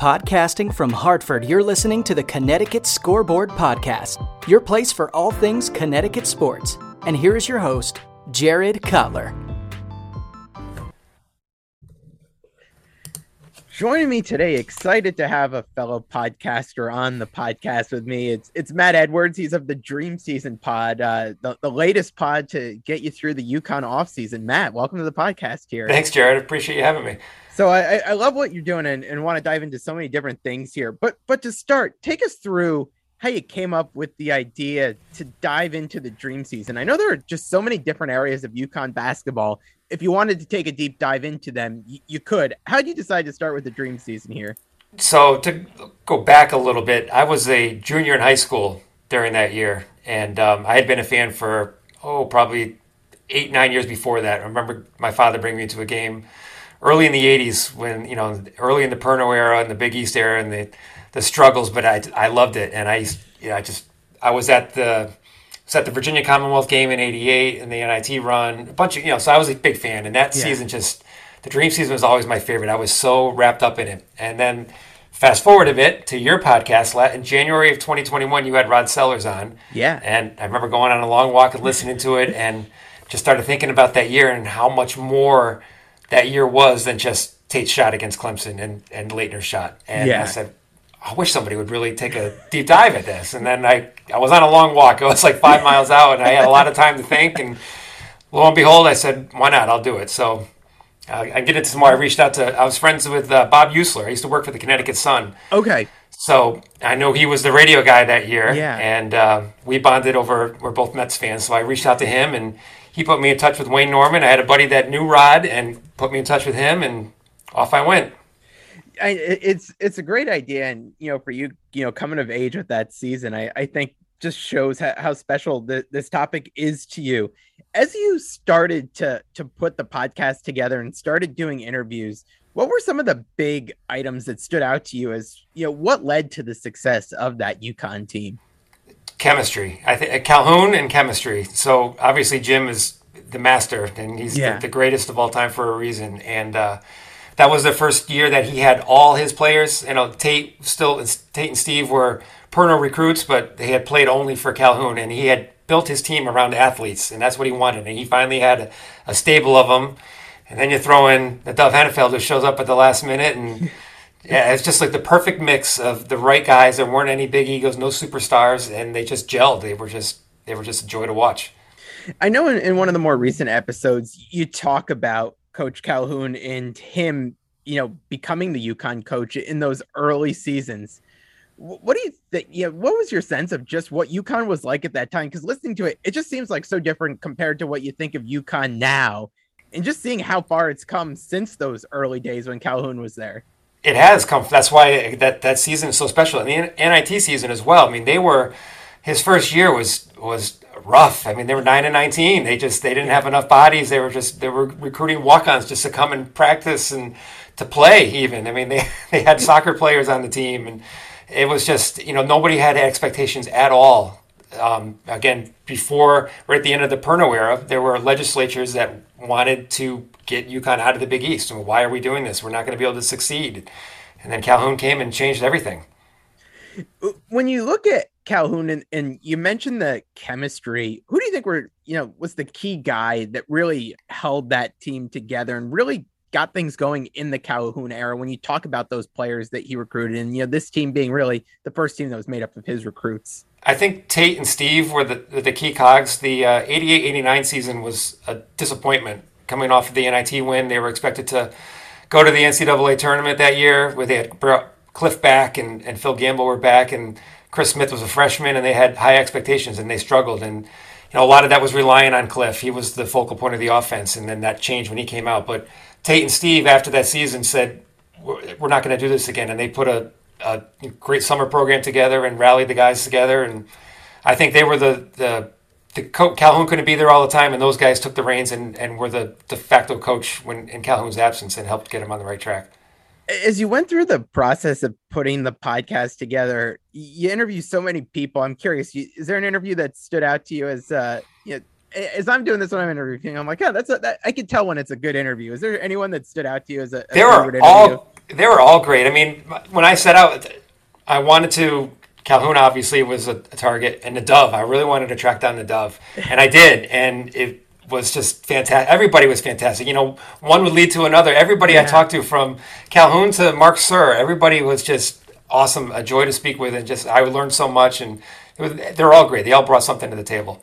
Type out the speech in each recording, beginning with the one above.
Podcasting from Hartford, you're listening to the Connecticut Scoreboard Podcast, your place for all things Connecticut sports. And here is your host, Jared Cutler. Joining me today, excited to have a fellow podcaster on the podcast with me. It's it's Matt Edwards. He's of the Dream Season Pod, uh, the, the latest pod to get you through the UConn off season. Matt, welcome to the podcast here. Thanks, Jared. Appreciate you having me. So I, I love what you're doing and, and want to dive into so many different things here. But but to start, take us through how you came up with the idea to dive into the dream season. I know there are just so many different areas of UConn basketball. If you wanted to take a deep dive into them, you, you could. How did you decide to start with the dream season here? So to go back a little bit, I was a junior in high school during that year, and um, I had been a fan for oh probably eight nine years before that. I remember my father bringing me to a game early in the 80s when you know early in the Perno era and the Big East era and the the struggles but I, I loved it and I know, I just I was at the was at the Virginia Commonwealth game in 88 and the NIT run a bunch of you know so I was a big fan and that yeah. season just the dream season was always my favorite I was so wrapped up in it and then fast forward a bit to your podcast in January of 2021 you had Rod Sellers on yeah and I remember going on a long walk and listening to it and just started thinking about that year and how much more that year was than just Tate's shot against Clemson and, and Laettner's shot. And yeah. I said, I wish somebody would really take a deep dive at this. And then I, I was on a long walk. It was like five miles out, and I had a lot of time to think. And lo and behold, I said, why not? I'll do it. So uh, I get into some more. I reached out to, I was friends with uh, Bob Usler. I used to work for the Connecticut Sun. Okay. So I know he was the radio guy that year. Yeah. And uh, we bonded over, we're both Mets fans. So I reached out to him and he put me in touch with Wayne Norman. I had a buddy that knew Rod and put me in touch with him, and off I went. I, it's it's a great idea, and you know, for you, you know, coming of age with that season, I, I think just shows how, how special the, this topic is to you. As you started to to put the podcast together and started doing interviews, what were some of the big items that stood out to you as you know what led to the success of that UConn team? chemistry. I think Calhoun and chemistry. So obviously Jim is the master, and he's yeah. the, the, greatest of all time for a reason. And uh, that was the first year that he had all his players. You know, Tate still Tate and Steve were Perno recruits, but they had played only for Calhoun, and he had built his team around athletes, and that's what he wanted. And he finally had a, a stable of them. And then you throw in the Dov Henefeld who shows up at the last minute and Yeah, it's just like the perfect mix of the right guys. There weren't any big egos, no superstars, and they just gelled. They were just they were just a joy to watch. I know in, in one of the more recent episodes, you talk about Coach Calhoun and him, you know, becoming the UConn coach in those early seasons. What do you think? Yeah, what was your sense of just what UConn was like at that time? Because listening to it, it just seems like so different compared to what you think of UConn now, and just seeing how far it's come since those early days when Calhoun was there. It has come. That's why that that season is so special, and the NIT season as well. I mean, they were his first year was was rough. I mean, they were nine and nineteen. They just they didn't have enough bodies. They were just they were recruiting walk-ons just to come and practice and to play. Even I mean, they they had soccer players on the team, and it was just you know nobody had expectations at all. Um, again, before right at the end of the Perno era, there were legislatures that wanted to get UConn out of the Big East. And why are we doing this? We're not going to be able to succeed. And then Calhoun came and changed everything. When you look at Calhoun and, and you mentioned the chemistry, who do you think were, you know, was the key guy that really held that team together and really got things going in the Calhoun era when you talk about those players that he recruited and you know this team being really the first team that was made up of his recruits? I think Tate and Steve were the the key cogs. The uh, 88-89 season was a disappointment. Coming off of the NIT win. They were expected to go to the NCAA tournament that year where they had Cliff back and, and Phil Gamble were back and Chris Smith was a freshman and they had high expectations and they struggled. And you know, a lot of that was relying on Cliff. He was the focal point of the offense and then that changed when he came out. But Tate and Steve after that season said, we're not going to do this again. And they put a, a great summer program together and rallied the guys together. And I think they were the, the the co- Calhoun couldn't be there all the time, and those guys took the reins and, and were the de facto coach when in Calhoun's absence and helped get him on the right track. As you went through the process of putting the podcast together, you interview so many people. I'm curious, is there an interview that stood out to you as uh, you know, as I'm doing this when I'm interviewing? I'm like, yeah, that's a, that, I can tell when it's a good interview. Is there anyone that stood out to you as a? As there are all They were all great. I mean, when I set out, I wanted to. Calhoun obviously was a, a target, and the Dove. I really wanted to track down the Dove, and I did, and it was just fantastic. Everybody was fantastic. You know, one would lead to another. Everybody yeah. I talked to, from Calhoun to Marc Suhr, everybody was just awesome. A joy to speak with, and just I learned so much. And was, they're all great. They all brought something to the table.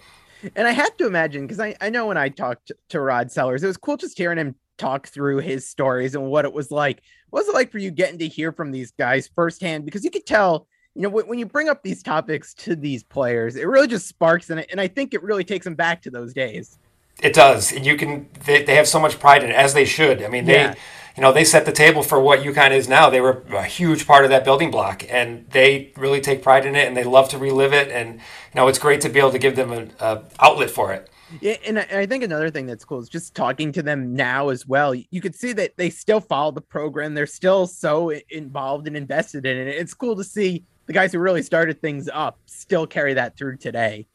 And I have to imagine because I, I know when I talked to Rod Sellers, it was cool just hearing him talk through his stories and what it was like. What was it like for you getting to hear from these guys firsthand? Because you could tell, you know, when you bring up these topics to these players, it really just sparks and and I think it really takes them back to those days. It does. And you can. They, they have so much pride in it, as they should. I mean, they. Yeah. You know, they set the table for what UConn is now. They were a huge part of that building block, and they really take pride in it, and they love to relive it. And you know, it's great to be able to give them an outlet for it. Yeah, and I think another thing that's cool is just talking to them now as well. You could see that they still follow the program. They're still so involved and invested in it. It's cool to see the guys who really started things up still carry that through today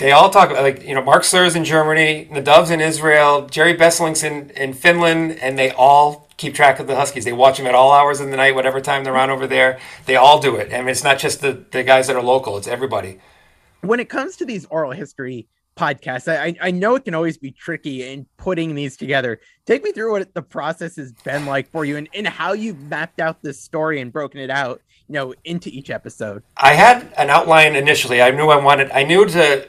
they all talk about like you know Marc Suhr's in Germany, the Doves in Israel, Jerry Besselink's in, in Finland, and they all keep track of the Huskies. They watch them at all hours of the night, whatever time they're on over there. They all do it. I mean, it's not just the, the guys that are local; it's everybody. When it comes to these oral history podcasts, I I know it can always be tricky in putting these together. Take me through what the process has been like for you, and, and how you've mapped out this story and broken it out, you know, into each episode. I had an outline initially. I knew I wanted. I knew to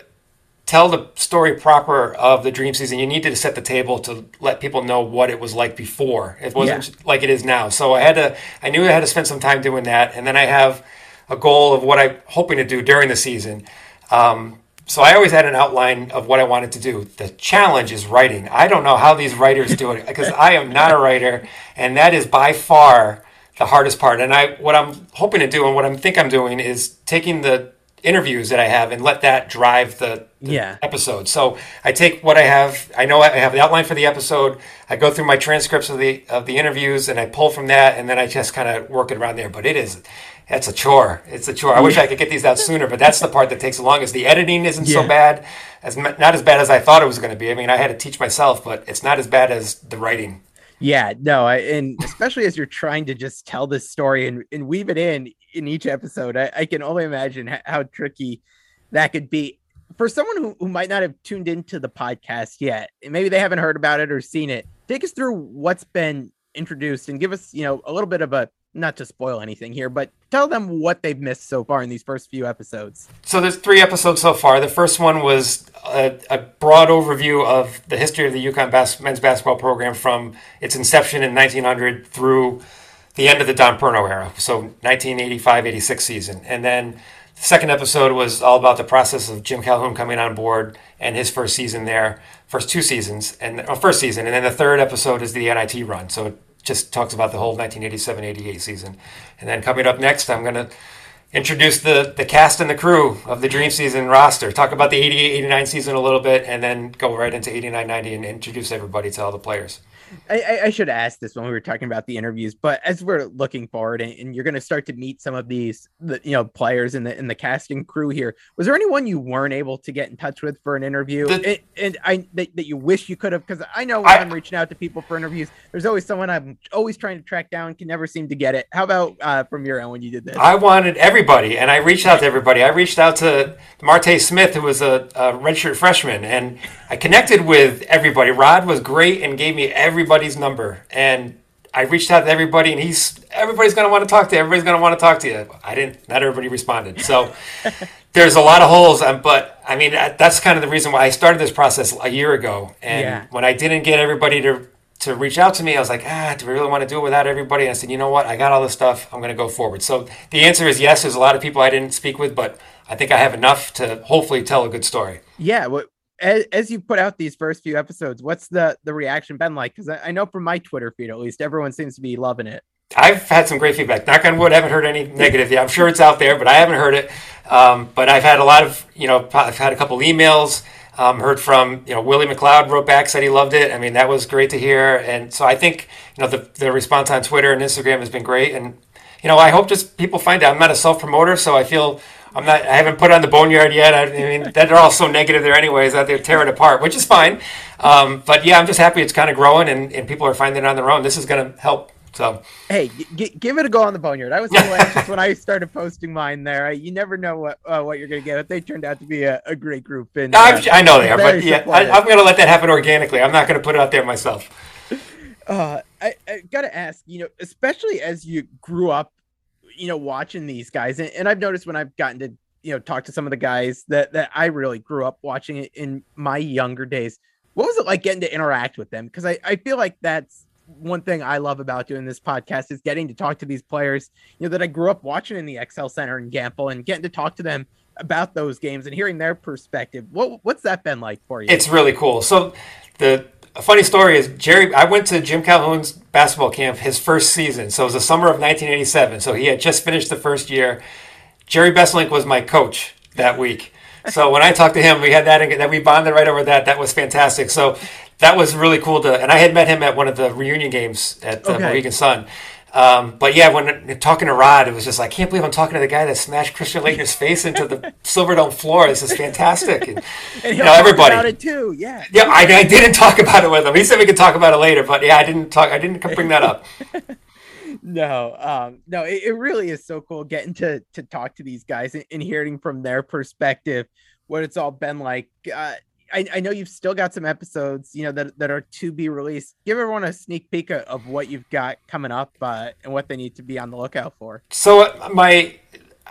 tell the story proper of the dream season, you needed to set the table to let people know what it was like before. It wasn't yeah. like it is now. So I had to, I knew I had to spend some time doing that. And then I have a goal of what I'm hoping to do during the season. Um, so I always had an outline of what I wanted to do. The challenge is writing. I don't know how these writers do it because I am not a writer, and that is by far the hardest part. And I, what I'm hoping to do, and what I think I'm doing, is taking the interviews that I have and let that drive the, the, yeah. episode. So I take what I have. I know I have the outline for the episode. I go through my transcripts of the of the interviews and I pull from that, and then I just kind of work it around there. But it is. That's a chore. It's a chore. I wish I could get these out sooner, but that's the part that takes the longest. The editing isn't yeah. so bad, as not as bad as I thought it was going to be. I mean, I had to teach myself, but it's not as bad as the writing. Yeah, no, I, and especially as you're trying to just tell this story and, and weave it in in each episode, I, I can only imagine how, how, tricky that could be for someone who, who might not have tuned into the podcast yet. Maybe they haven't heard about it or seen it. Take us through what's been introduced and give us, you know, a little bit of a not to spoil anything here, but tell them what they've missed so far in these first few episodes. So there's three episodes so far. The first one was a, a broad overview of the history of the UConn bas- men's basketball program from its inception in 1900 through the end of the Dom Perno era, so 1985-86 season. And then the second episode was all about the process of Jim Calhoun coming on board and his first season there, first two seasons, and oh, first season. And then the third episode is the NIT run. So just talks about the whole 1987-88 season. And then coming up next, I'm going to introduce the the cast and the crew of the Dream Season roster. Talk about the 88-89 season a little bit, and then go right into 89-90 and introduce everybody to all the players. I, I, should ask this when we were talking about the interviews, but as we're looking forward and, and you're going to start to meet some of these, the, you know, players in the in the casting crew here, was there anyone you weren't able to get in touch with for an interview? The, and, and, I that, that, you wish you could have, because I know when I, am reaching out to people for interviews, there's always someone I'm always trying to track down, can never seem to get it. How about uh, from your end when you did this? I wanted everybody, and I reached out to everybody. I reached out to Marte Smith, who was a, a redshirt freshman, and I connected with everybody. Rod was great and gave me everybody's number. And I reached out to everybody, and he's everybody's going to want to talk to you. Everybody's going to want to talk to you. I didn't. Not everybody responded. So there's a lot of holes. But I mean, that's kind of the reason why I started this process a year ago. And yeah. when I didn't get everybody to to reach out to me, I was like, ah, do we really want to do it without everybody? And I said, you know what? I got all this stuff. I'm going to go forward. So the answer is yes. There's a lot of people I didn't speak with, but I think I have enough to hopefully tell a good story. Yeah. Well, as, as you put out these first few episodes, what's the the reaction been like? Because I, I, know from my Twitter feed, at least, everyone seems to be loving it. I've had some great feedback. Knock on wood, I haven't heard any negative yet. I'm sure it's out there, but I haven't heard it. Um, but I've had a lot of, you know, I've had a couple emails. Um, heard from, you know, Willie McCloud wrote back, said he loved it. I mean, that was great to hear. And so I think, you know, the, the response on Twitter and Instagram has been great. And, you know, I hope just people find out I'm not a self promoter, so I feel I'm not. I haven't put on the boneyard yet. I, I mean, they're all so negative there, anyways. That they're tearing apart, which is fine. Um, but yeah, I'm just happy it's kind of growing and, and people are finding it on their own. This is going to help So hey, g- give it a go on the boneyard. I was a little anxious when I started posting mine there. I, you never know what uh, what you're going to get. They turned out to be a, a great group, and uh, I know they are, but yeah, I, am going to let that happen organically. I'm not going to put it out there myself. Uh, I, I got to ask, you know, especially as you grew up, you know, watching these guys, and, and I've noticed when I've gotten to you know talk to some of the guys that that I really grew up watching it in my younger days. What was it like getting to interact with them? Because I, I feel like that's one thing I love about doing this podcast is getting to talk to these players, you know, that I grew up watching in the XL Center in Gampel and getting to talk to them about those games and hearing their perspective. What what's that been like for you? It's really cool. So the a funny story is Jerry. I went to Jim Calhoun's basketball camp his first season, so it was the summer of 1987. So he had just finished the first year. Jerry Besselink was my coach that week. So when I talked to him, we had that that we bonded right over that. That was fantastic. So that was really cool to. And I had met him at one of the reunion games at the okay. Mohegan Sun. Um, but yeah, when talking to Rod, it was just like, I can't believe I'm talking to the guy that smashed Christian Laettner's face into the Silverdome floor. This is fantastic. And, and you know, everybody about it too. Yeah. Yeah, I, I, didn't talk about it with him. He said we could talk about it later, but yeah, I didn't talk. I didn't bring that up. no, um, no, it, it, really is so cool getting to to talk to these guys and, and hearing from their perspective what it's all been like. Uh, I, I, know you've still got some episodes, you know, that, that are to be released. Give everyone a sneak peek of what you've got coming up uh, and what they need to be on the lookout for. So uh, my,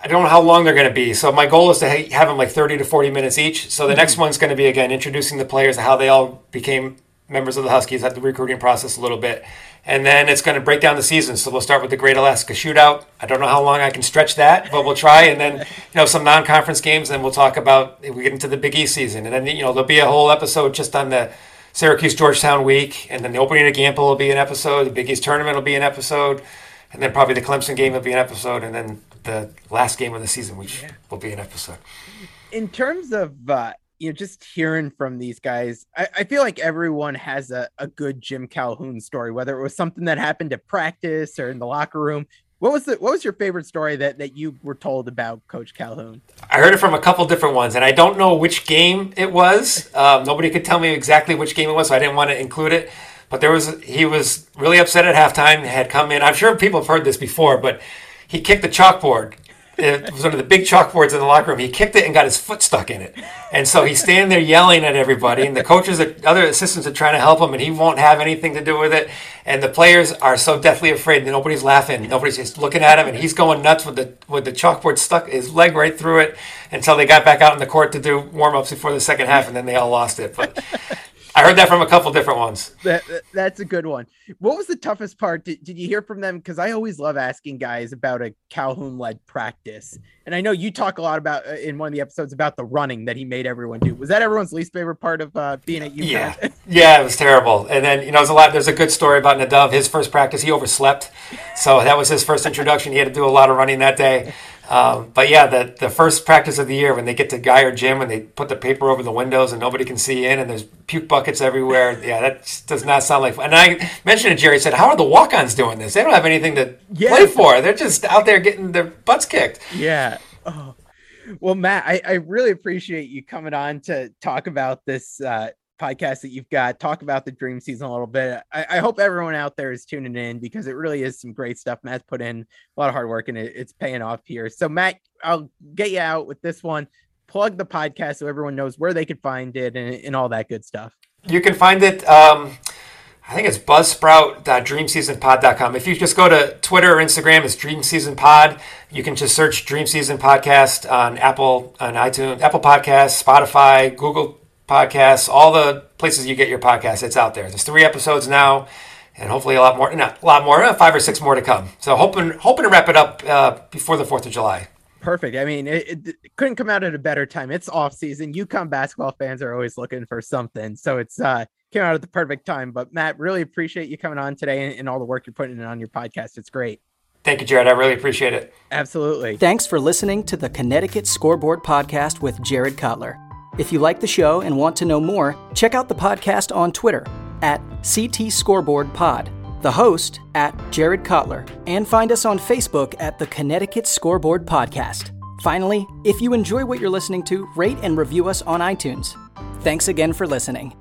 I don't know how long they're going to be. So my goal is to have them like 30 to 40 minutes each. So the mm-hmm. next one's going to be again introducing the players, how they all became members of the Huskies, at the recruiting process a little bit, and then it's going to break down the season. So we'll start with the Great Alaska Shootout. I don't know how long I can stretch that, but we'll try. And then you know some non-conference games. and we'll talk about if we get into the Big East season, and then you know there'll be a whole episode just on the Syracuse Georgetown week, and then the opening of Gampel will be an episode. The Big East tournament will be an episode, and then probably the Clemson game will be an episode, and then the last game of the season which yeah. will be an episode. In terms of uh, you know, just hearing from these guys, I, I feel like everyone has a, a good Jim Calhoun story, whether it was something that happened at practice or in the locker room. What was the what was your favorite story that, that you were told about Coach Calhoun? I heard it from a couple different ones, and I don't know which game it was. Um, nobody could tell me exactly which game it was, so I didn't want to include it. But there was he was really upset at halftime. Had come in. I'm sure people have heard this before, but he kicked the chalkboard it was one of the big chalkboards in the locker room. He kicked it and got his foot stuck in it. And so he's standing there yelling at everybody. And the coaches, the other assistants are trying to help him, and he won't have anything to do with it. And the players are so deathly afraid that nobody's laughing. Nobody's just looking at him, and he's going nuts with the with the chalkboard stuck his leg right through it until they got back out in the court to do warm ups before the second half, and then they all lost it. But I heard that from a couple different ones. That, that's a good one. What was the toughest part? Did, did you hear from them? Because I always love asking guys about a Calhoun led practice. And I know you talk a lot about uh, in one of the episodes about the running that he made everyone do. Was that everyone's least favorite part of uh, being at UConn? Yeah, yeah, it was terrible. And then you know, there's a lot. There's a good story about Nadav. His first practice, he overslept, so that was his first introduction. He had to do a lot of running that day. Um, but yeah, the the first practice of the year when they get to Guyer Gym and they put the paper over the windows and nobody can see in and there's puke buckets everywhere. Yeah, that does not sound like. Fun. And I mentioned to Jerry, said, "How are the walk-ons doing this? They don't have anything to yeah. play for. They're just out there getting their butts kicked." Yeah. Oh. Well, Matt, I, I really appreciate you coming on to talk about this uh, podcast that you've got. Talk about the dream season a little bit. I, I, hope everyone out there is tuning in because it really is some great stuff. Matt's put in a lot of hard work and it, it's paying off here. So, Matt, I'll get you out with this one. Plug the podcast so everyone knows where they can find it and, and all that good stuff. You can find it. Um, I think it's buzzsprout.dreamseasonpod.com. If you just go to Twitter or Instagram, it's Dream Season Pod. You can just search Dream Season Podcast on Apple, on iTunes, Apple Podcasts, Spotify, Google podcasts, all the places you get your podcasts. It's out there. There's three episodes now, and hopefully a lot more. Not a lot more. Five or six more to come. So hoping hoping to wrap it up uh, before the Fourth of July. Perfect. I mean, it, it, couldn't come out at a better time. It's off season. UConn basketball fans are always looking for something, so it's uh, came out at the perfect time. But Matt, really appreciate you coming on today and, and all the work you're putting in on your podcast. It's great. Thank you, Jared. I really appreciate it. Absolutely. Thanks for listening to the Connecticut Scoreboard Podcast with Jared Cutler. If you like the show and want to know more, check out the podcast on Twitter at CT Scoreboard Pod, the host at Jared Cutler, and find us on Facebook at the Connecticut Scoreboard Podcast. Finally, if you enjoy what you're listening to, rate and review us on iTunes. Thanks again for listening.